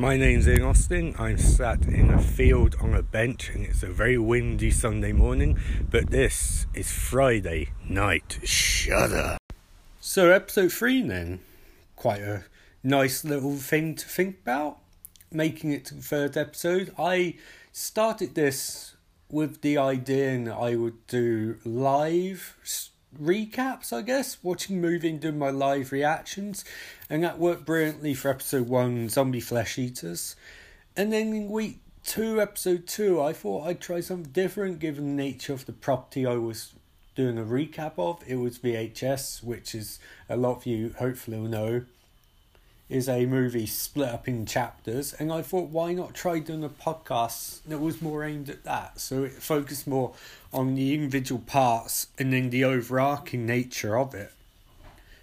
My name's Ian Austin. I'm sat in a field on a bench and it's a very windy Sunday morning, but this is Friday night. Shudder. So, episode 3 then. Quite a nice little thing to think about. Making it to the third episode. I started this with the idea that I would do live recaps, I guess, watching movie doing my live reactions, and that worked brilliantly for episode one, Zombie Flesh Eaters. And then in week two, episode two, I thought I'd try something different given the nature of the property I was doing a recap of. It was VHS, which is a lot of you hopefully will know is a movie split up in chapters, and I thought, why not try doing a podcast that was more aimed at that? So it focused more on the individual parts and then the overarching nature of it.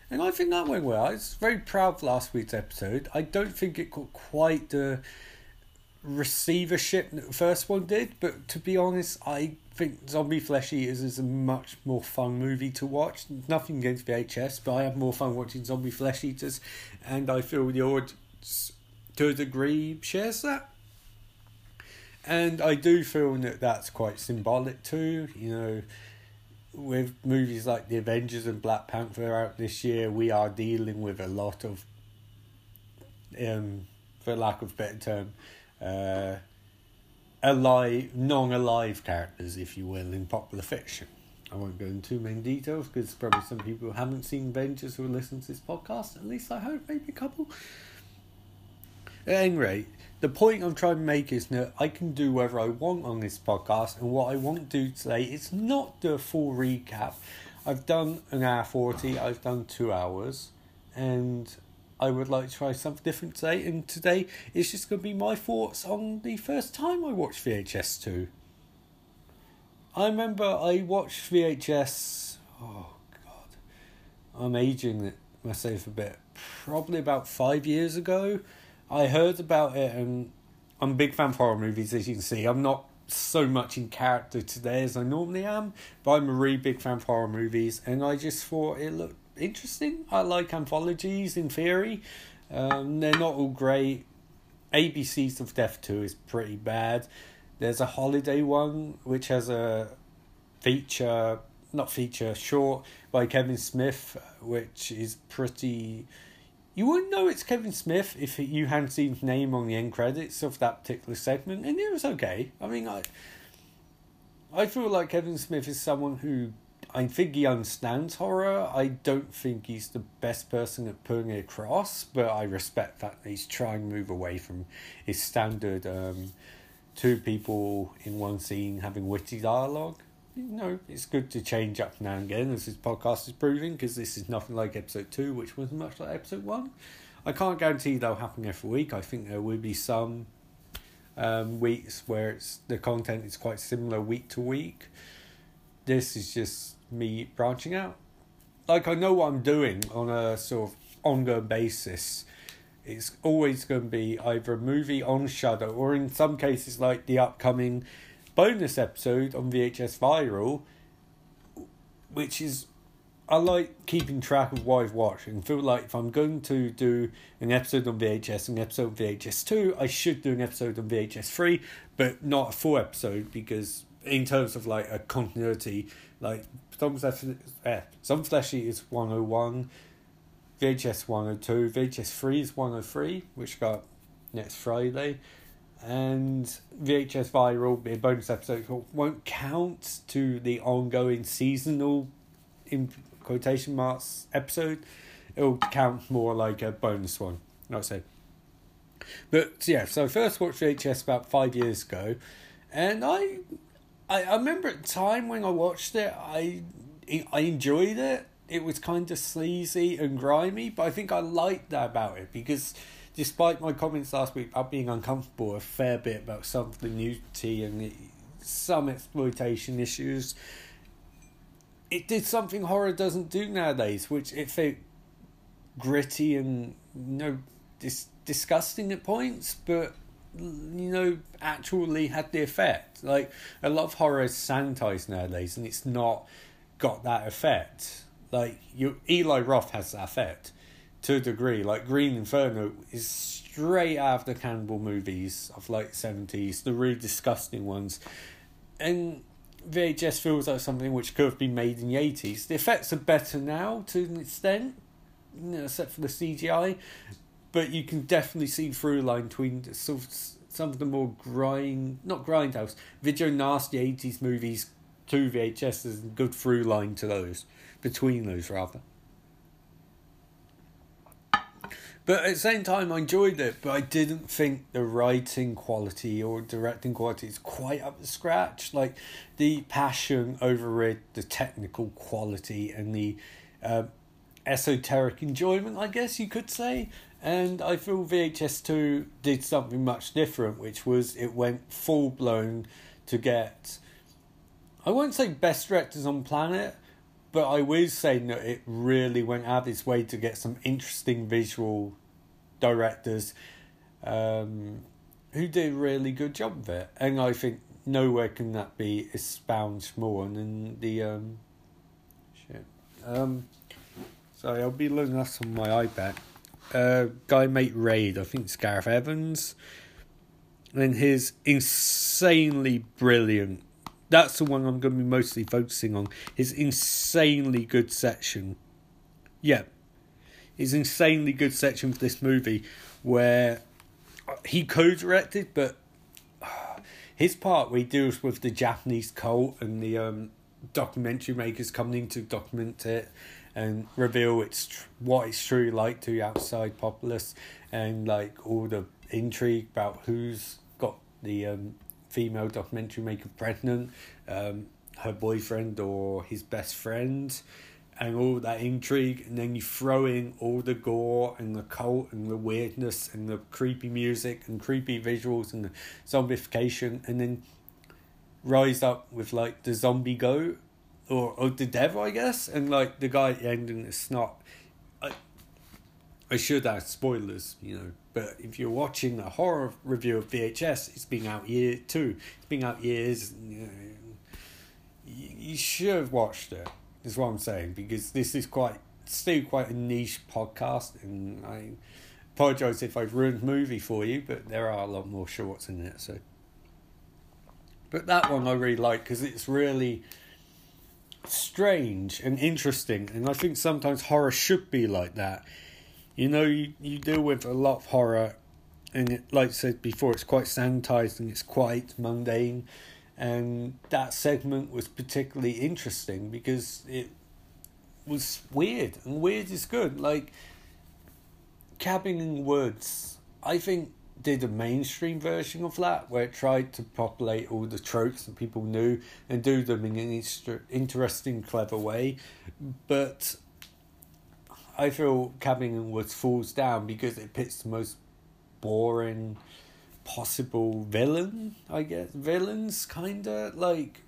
And I think that went well. I was very proud of last week's episode. I don't think it got quite the receivership that the first one did, but to be honest, I think Zombie Flesh Eaters is a much more fun movie to watch. Nothing against VHS, but I have more fun watching Zombie Flesh Eaters, and I feel the audience, to a degree, shares that. And I do feel that that's quite symbolic too. You know, with movies like The Avengers and Black Panther out this year, we are dealing with a lot of, um, for lack of a better term, uh, alive, non-alive characters, if you will, in popular fiction. I won't go into too many details because probably some people haven't seen Avengers who listen to this podcast. At least I hope, maybe a couple. At any rate, the point I'm trying to make is that I can do whatever I want on this podcast, and what I want to do today is not do a full recap. I've done an hour 40, I've done two hours, and I would like to try something different today. And today is just going to be my thoughts on the first time I watched VHS 2. I remember I watched VHS. Oh, God. I'm aging myself a bit. Probably about five years ago. I heard about it, and I'm a big fan of horror movies, as you can see. I'm not so much in character today as I normally am, but I'm a really big fan of horror movies, and I just thought it looked interesting. I like anthologies in theory. Um, they're not all great. ABCs of Death 2 is pretty bad. There's a holiday one which has a feature, not feature, short by Kevin Smith, which is pretty. You wouldn't know it's Kevin Smith if you hadn't seen his name on the end credits of that particular segment, and it was okay. I mean, I, I feel like Kevin Smith is someone who I think he understands horror. I don't think he's the best person at putting it across, but I respect that he's trying to move away from his standard um, two people in one scene having witty dialogue. You know, it's good to change up now and again, as this podcast is proving, because this is nothing like episode two, which was much like episode one. I can't guarantee they'll happen every week. I think there will be some um, weeks where it's the content is quite similar week to week. This is just me branching out. Like I know what I'm doing on a sort of ongoing basis. It's always going to be either a movie on Shudder or in some cases like the upcoming bonus episode on VHS Viral, which is I like keeping track of what I've watched and feel like if I'm going to do an episode on VHS and an episode on VHS 2, I should do an episode on VHS 3, but not a full episode because in terms of like a continuity, like some flesh, eh, some fleshy is one oh one, VHS one oh two, VHS three is one oh three, which got next Friday, and VHS viral be a bonus episode won't count to the ongoing seasonal, in quotation marks episode. It'll count more like a bonus one. Not so. But yeah, so I first watched VHS about five years ago, and I I, I remember at the time when I watched it, I I enjoyed it. It was kind of sleazy and grimy, but I think I liked that about it because despite my comments last week about being uncomfortable a fair bit about some of the nudity and some exploitation issues, it did something horror doesn't do nowadays, which it felt gritty and you know dis- disgusting at points, but you know, actually had the effect. Like a lot of horror is sanitized nowadays, and it's not got that effect. Like you, Eli Roth has that effect. to a degree. Like Green Inferno is straight out of the cannibal movies of like seventies, the really disgusting ones, and VHS feels like something which could have been made in the eighties. The effects are better now to an extent, you know, except for the CGI, but you can definitely see through line between some of the more grind, not grindhouse, video nasty eighties movies to VHS. There's a good through line to those, between those rather. But at the same time, I enjoyed it, but I didn't think the writing quality or directing quality is quite up to scratch. Like the passion overrid the technical quality and the uh, esoteric enjoyment, I guess you could say. And I feel VHS 2 did something much different, which was it went full blown to get, I won't say best directors on planet, but I will say that it really went out of its way to get some interesting visual directors um, who did a really good job of it. And I think nowhere can that be expunged more than the um, shit. Um, sorry, I'll be looking at on my iPad. Uh, guy mate raid. I think it's Gareth Evans, and his insanely brilliant. That's the one I'm going to be mostly focusing on. His insanely good section. Yeah, his insanely good section for this movie where he co-directed, but his part where he deals with the Japanese cult and the um, documentary makers coming in to document it and reveal it's tr- what it's truly like to the outside populace and like all the intrigue about who's got the um, female documentary maker pregnant, um, her boyfriend or his best friend, and all that intrigue, and then you throw in all the gore and the cult and the weirdness and the creepy music and creepy visuals and the zombification, and then rise up with like the zombie goat or, or the devil, I guess, and like the guy at the end and it's not. I, I should have spoilers, you know, but if you're watching a horror review of VHS, it's been out year two. It's been out years. You, know, you, you should have watched it. Is what I'm saying because this is quite still quite a niche podcast, and I apologize if I've ruined movie for you, but there are a lot more shorts in it. So, but that one I really like because it's really strange and interesting, and I think sometimes horror should be like that. You know, you, you deal with a lot of horror, and it, like I said before, it's quite sanitized and it's quite mundane. And that segment was particularly interesting because it was weird, and weird is good. Like, Cabin in Woods, I think did a mainstream version of that where it tried to populate all the tropes that people knew and do them in an interesting, clever way. But I feel Cabin in the Woods falls down because it pits the most boring possible villain, I guess. Villains, kinda. Like,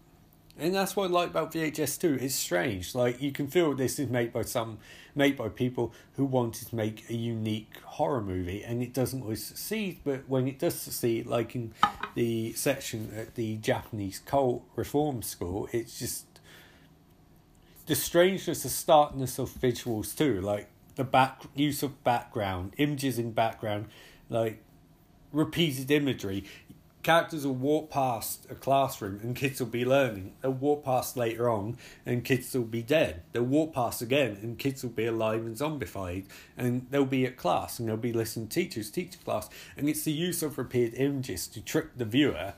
and that's what I like about VHS 2. It's strange. Like, you can feel this is made by some made by people who wanted to make a unique horror movie, and it doesn't always succeed. But when it does succeed, like in the section at the Japanese cult reform school, it's just the strangeness, the starkness of visuals too. Like the back use of background, images in background, like repeated imagery characters will walk past a classroom and kids will be learning. They'll walk past later on and kids will be dead. They'll walk past again and kids will be alive and zombified. And they'll be at class and they'll be listening to teachers teach class. And it's the use of repeated images to trick the viewer,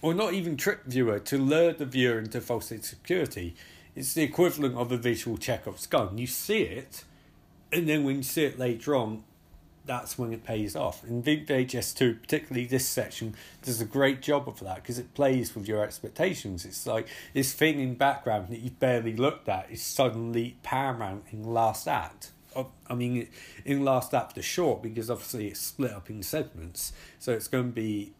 or not even trick viewer, to lure the viewer into false security. It's the equivalent of a visual Chekhov's gun. You see it, and then when you see it later on, that's when it pays off. And VHS 2, particularly this section, does a great job of that because it plays with your expectations. It's like this thing in background that you've barely looked at is suddenly paramount in last act. I mean, in last act the short because obviously it's split up in segments, so it's going to be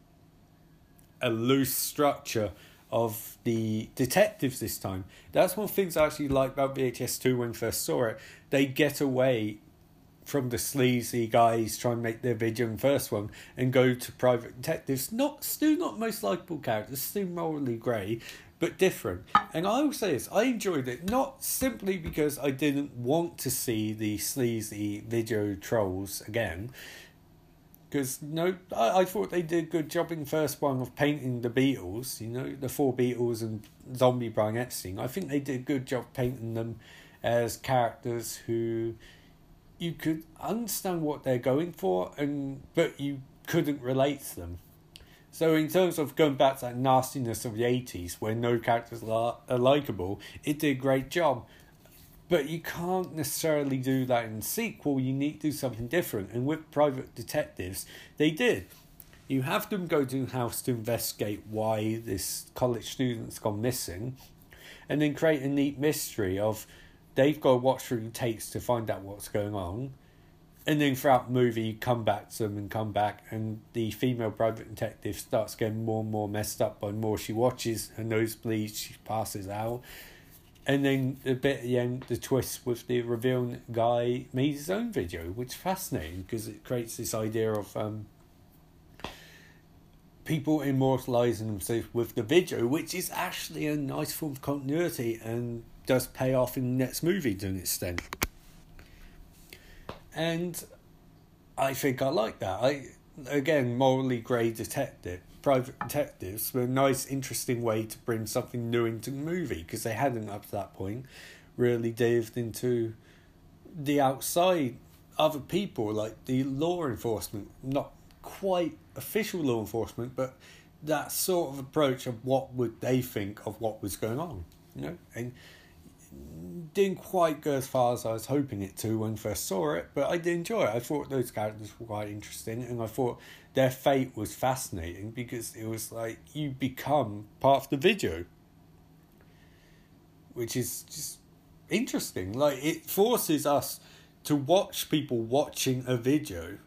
a loose structure of the detectives this time. That's one of the things I actually like about VHS 2 when first saw it. They get away from the sleazy guys trying to make their video in the first one and go to private detectives. Not still not most likable characters, still morally grey, but different. And I will say this, I enjoyed it not simply because I didn't want to see the sleazy video trolls again. Because no, I, I thought they did a good job in the first one of painting the Beatles, you know, the four Beatles and zombie Brian Epstein. I think they did a good job painting them as characters who you could understand what they're going for and but you couldn't relate to them. So in terms of going back to that nastiness of the eighties where no characters are likable, it did a great job. But you can't necessarily do that in sequel, you need to do something different. And with private detectives, they did. You have them go to the house to investigate why this college student's gone missing and then create a neat mystery of they've got to watch through tapes to find out what's going on. And then throughout the movie, you come back to them and come back, and the female private detective starts getting more and more messed up by more she watches. Her nose bleeds, she passes out. And then a bit at the end, the twist with the revealing guy made his own video, which is fascinating because it creates this idea of um, people immortalizing themselves with the video, which is actually a nice form of continuity and does pay off in the next movie to an extent. And I think I like that. I again morally grey detective private detectives were a nice interesting way to bring something new into the movie because they hadn't up to that point really delved into the outside other people like the law enforcement not quite official law enforcement but that sort of approach of what would they think of what was going on you know and didn't quite go as far as I was hoping it to when first saw it, but I did enjoy it. I thought those characters were quite interesting, and I thought their fate was fascinating because it was like you become part of the video, which is just interesting. Like it forces us to watch people watching a video.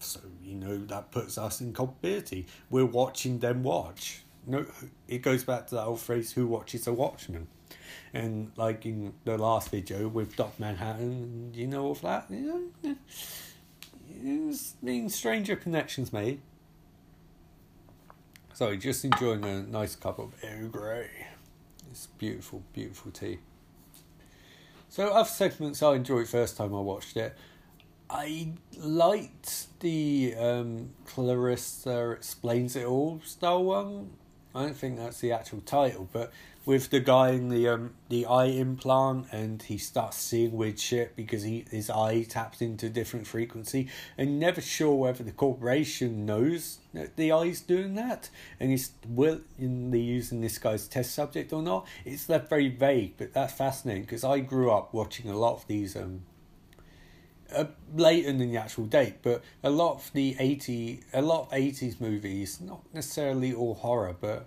So you know that puts us in culpability. We're watching them watch. No, it goes back to that old phrase: "Who watches a watchman." And like in the last video with Doc Manhattan, you know of that? You know, it's been stranger connections made. So just enjoying a nice cup of Earl Grey. It's beautiful, beautiful tea. So other segments I enjoyed first time I watched it. I liked the um, Clarissa Explains It All style one. I don't think that's the actual title, but with the guy in the um the eye implant and he starts seeing weird shit because he his eye taps into different frequency and never sure whether the corporation knows that the eye's doing that and he's willingly using this guy's test subject or not. It's left very vague, but that's fascinating because I grew up watching a lot of these um uh, later than the actual date, but a lot of the eighty, a lot of eighties movies, not necessarily all horror, but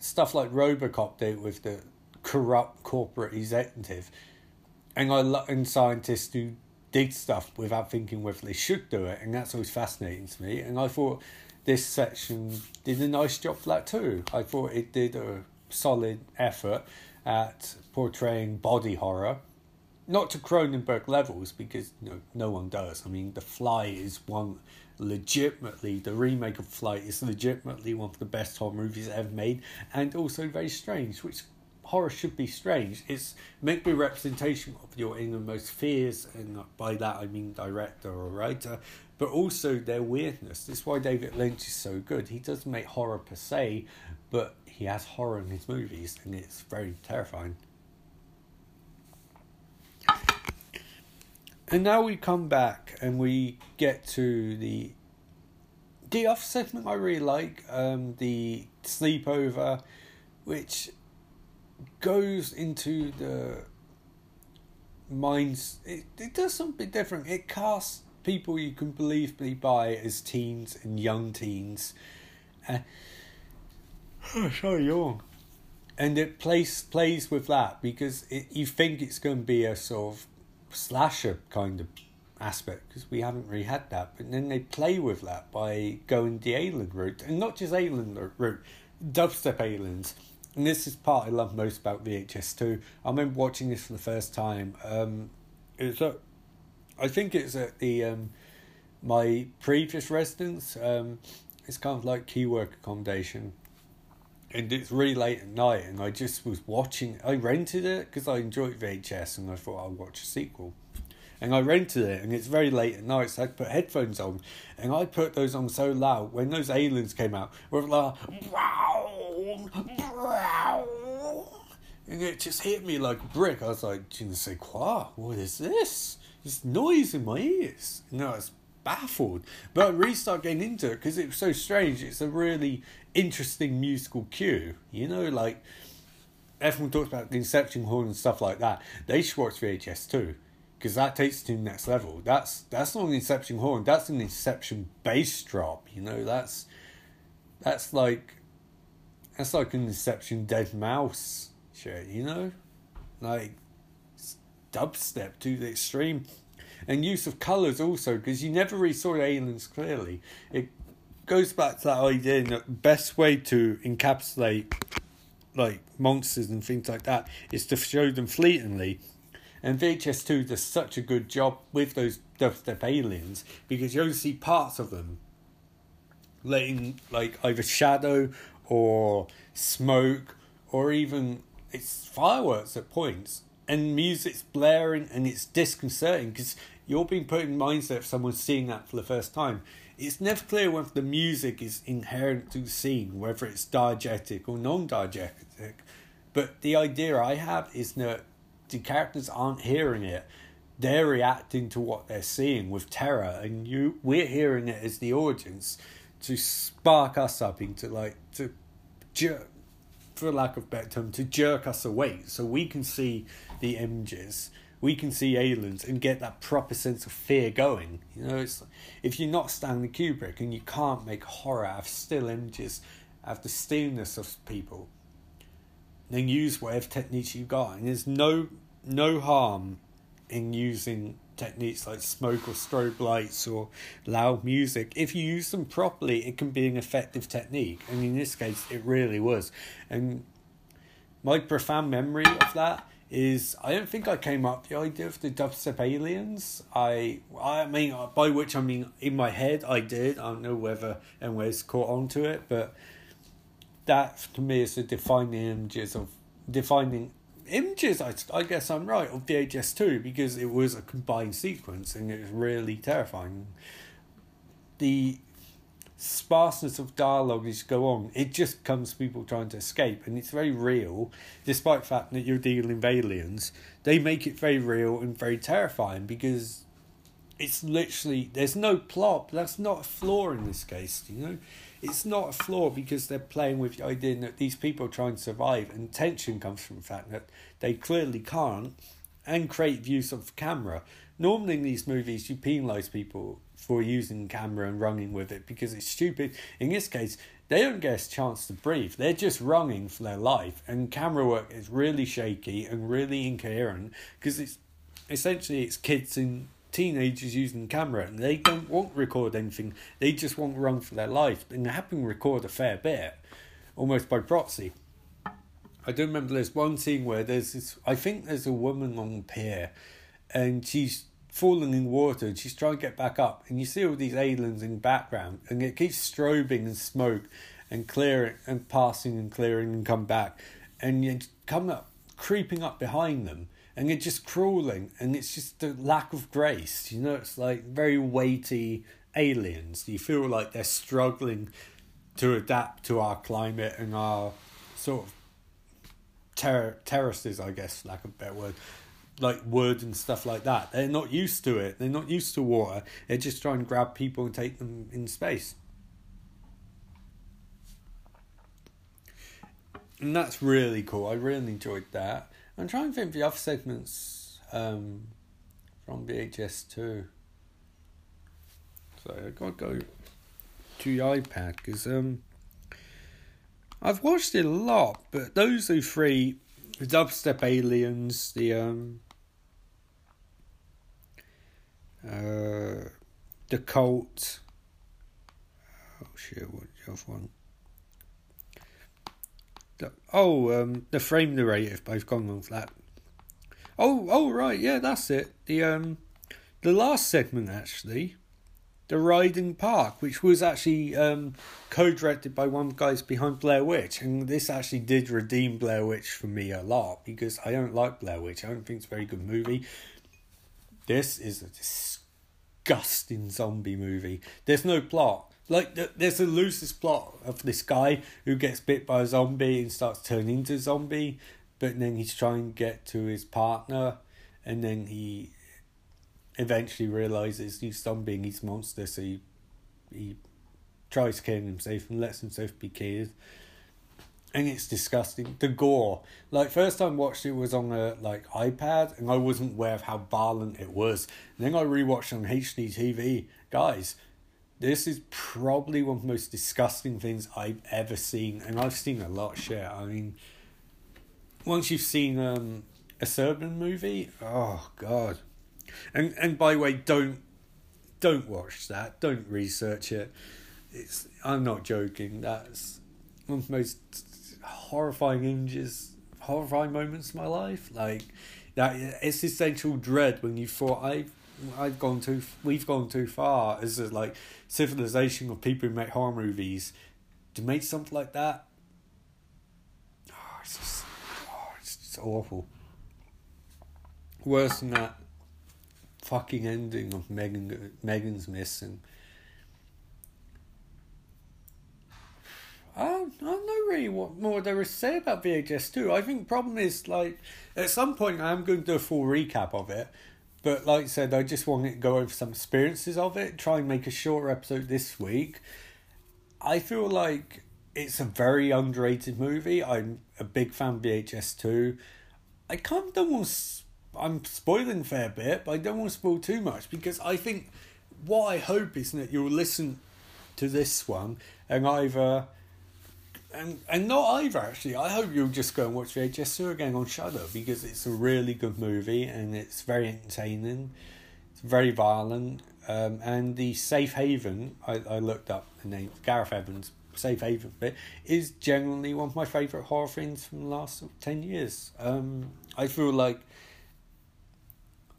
stuff like Robocop did with the corrupt corporate executive, and I lo- and scientists who did stuff without thinking whether they should do it, and that's always fascinating to me. And I thought this section did a nice job for that too. I thought it did a solid effort at portraying body horror. Not to Cronenberg levels because you know, no one does. I mean, The Fly is one legitimately the remake of Flight is legitimately one of the best horror movies ever made, and also very strange, which horror should be strange. It's meant to be representation of your innermost fears, and by that I mean director or writer, but also their weirdness. That's why David Lynch is so good. He doesn't make horror per se, but he has horror in his movies, and it's very terrifying. And now we come back and we get to the the other segment I really like, um, the sleepover, which goes into the minds. It it does something different. It casts people you can believably buy as teens and young teens. Uh, oh, sorry. And it plays plays with that because it, you think it's going to be a sort of slasher kind of aspect because we haven't really had that. But then they play with that by going the alien route, and not just alien route, dubstep aliens. And this is part I love most about VHS two. I remember watching this for the first time. Um, it was at I think it's at the um, my previous residence. Um, it's kind of like key work accommodation, and it's really late at night. And I just was watching. I rented it because I enjoyed VHS, and I thought I'd watch a sequel. And I rented it, and it's very late at night, so I put headphones on, and I put those on so loud when those aliens came out, with like, wow, wow, and it just hit me like a brick. I was like, je ne sais quoi? What is this? This noise in my ears. And I was baffled. But I really started getting into it because it was so strange. It's a really interesting musical cue. You know, like everyone talks about the Inception horn and stuff like that. They should watch VHS too. Because that takes it to the next level. That's that's not an Inception horn. That's an Inception bass drop. You know, that's that's like that's like an Inception deadmau5 shit, you know? Like dubstep to the extreme. And use of colours also, because you never really saw aliens clearly. It goes back to that idea that the best way to encapsulate like monsters and things like that is to show them fleetingly. And VHS 2 does such a good job with those dubstep aliens because you only see parts of them letting like either shadow or smoke or even it's fireworks at points and music's blaring and it's disconcerting because you're being put in mindset of someone seeing that for the first time. It's never clear whether the music is inherent to the scene, whether it's diegetic or non-diegetic. But the idea I have is that the characters aren't hearing it; they're reacting to what they're seeing with terror, and you we're hearing it as the audience to spark us up into like to jerk for lack of better term, to jerk us awake so we can see the images, we can see aliens and get that proper sense of fear going. You know, it's if you're not Stanley Kubrick and you can't make horror out of still images, out of the stillness of people, then use whatever techniques you got. And there's no no harm in using techniques like smoke or strobe lights or loud music. If you use them properly, it can be an effective technique. And in this case, it really was. And my profound memory of that is I don't think I came up the idea of the dubstep aliens. I I mean uh, by which I mean in my head I did. I don't know whether where's caught on to it, but that to me is the defining images of defining images, I, I guess I'm right, of VHS 2 because it was a combined sequence and it was really terrifying. The sparseness of dialogue you go on, it just comes people trying to escape and it's very real, despite the fact that you're dealing with aliens. They make it very real and very terrifying because it's literally, there's no plot. That's not a flaw in this case, you know? it's not a flaw because they're playing with the idea that these people are trying to survive, and tension comes from the fact that they clearly can't, and create views of camera. Normally in these movies, you penalise people for using camera and running with it because it's stupid. In this case, they don't get a chance to breathe. They're just running for their life, and camera work is really shaky and really incoherent because it's essentially it's kids and teenagers using camera and they don't want to record anything. They just want to run for their life. And they happen record a fair bit, almost by proxy. I do remember there's one scene where there's this, I think there's a woman on the pier and she's falling in water and she's trying to get back up. And you see all these aliens in the background and it keeps strobing and smoke and clearing and passing and clearing and come back. And you come up, creeping up behind them and you're just crawling and it's just a lack of grace you know it's like very weighty aliens you feel like they're struggling to adapt to our climate and our sort of ter- terraces i guess lack of a better word like wood and stuff like that. They're not used to it. They're not used to water. They're just try and grab people and take them in space. And that's really cool. I really enjoyed that. I'm trying to think of the other segments um, from VHS 2. So I gotta go to the iPad because um, I've watched it a lot, but those are three the Dubstep Aliens, the um, uh, the Cult. Oh shit! What the other one? The, oh, um, the frame narrative. Both gone with that. Oh, oh, right, yeah, that's it. The um, the last segment actually, the Riding Park, which was actually um, co-directed by one guys behind Blair Witch, and this actually did redeem Blair Witch for me a lot because I don't like Blair Witch. I don't think it's a very good movie. This is a disgusting zombie movie. There's no plot. Like there's the loosest plot of this guy who gets bit by a zombie and starts turning into a zombie, but then he's trying to get to his partner, and then he eventually realizes he's being his monster, so he, he tries killing himself and lets himself be killed. And it's disgusting. The gore. Like first time watched it was on a like iPad and I wasn't aware of how violent it was. And then I rewatched on HD TV. Guys, this is probably one of the most disgusting things I've ever seen, and I've seen a lot of shit. I mean, once you've seen um, a Serbian movie, oh god, and and by the way, don't don't watch that. Don't research it. It's I'm not joking. That's one of the most horrifying images, horrifying moments of my life. Like that existential dread when you thought I've I've gone too we've gone too far as a like civilization of people who make horror movies to make something like that. Oh, it's just, oh, it's just awful. Worse than that fucking ending of Megan Megan's missing. I don't, I don't know really what more there is to say about VHS 2. I think the problem is, like, at some point I am going to do a full recap of it. But like I said, I just wanted to go over some experiences of it, try and make a shorter episode this week. I feel like it's a very underrated movie. I'm a big fan of VHS 2. I kind of don't want to I'm spoiling a fair bit, but I don't want to spoil too much because I think what I hope is that you'll listen to this one and either and and not either actually. I hope you'll just go and watch VHS two again on Shudder because it's a really good movie and it's very entertaining. It's very violent. Um, and the Safe Haven, I, I looked up the name Gareth Evans Safe Haven bit is generally one of my favourite horror films from the last ten years. Um, I feel like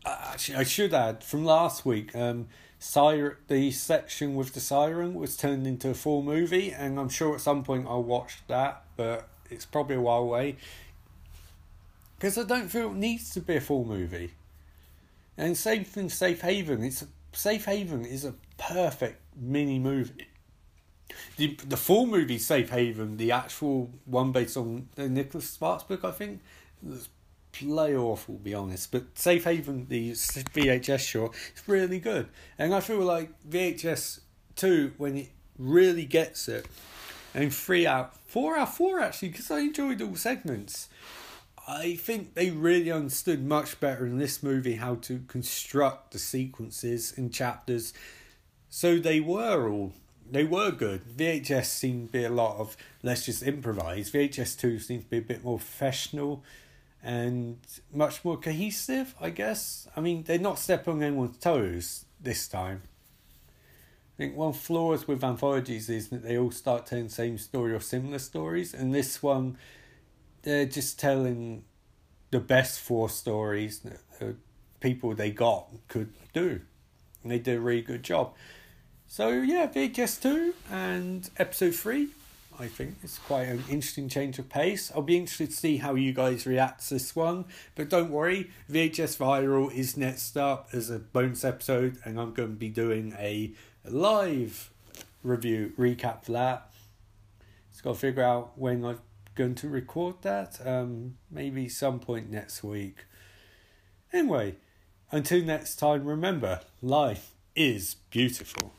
actually, I should add from last week. Um, Siren, the section with the siren was turned into a full movie, and I'm sure at some point I'll watch that, but it's probably a while away. Because I don't feel it needs to be a full movie. And same thing, Safe Haven. It's a, Safe Haven is a perfect mini movie. The the full movie Safe Haven, the actual one based on the Nicholas Sparks book, I think, play awful, be honest. But Safe Haven, the VHS short, it's really good. And I feel like VHS 2, when it really gets it, and 3 out, 4 out 4 actually, because I enjoyed all segments. I think they really understood much better in this movie how to construct the sequences and chapters. So they were all they were good. VHS seemed to be a lot of let's just improvise. VHS two seemed to be a bit more professional and much more cohesive, I guess. I mean, they're not stepping on anyone's toes this time. I think one flaw with anthologies is that they all start telling the same story or similar stories, and this one, they're just telling the best four stories that the people they got could do. And they did a really good job. So, yeah, VHS 2 and episode 3 I think it's quite an interesting change of pace. I'll be interested to see how you guys react to this one. But don't worry, VHS Viral is next up as a bonus episode, and I'm going to be doing a live review recap for that. Just got to figure out when I'm going to record that. Um, maybe some point next week. Anyway, until next time, remember life is beautiful.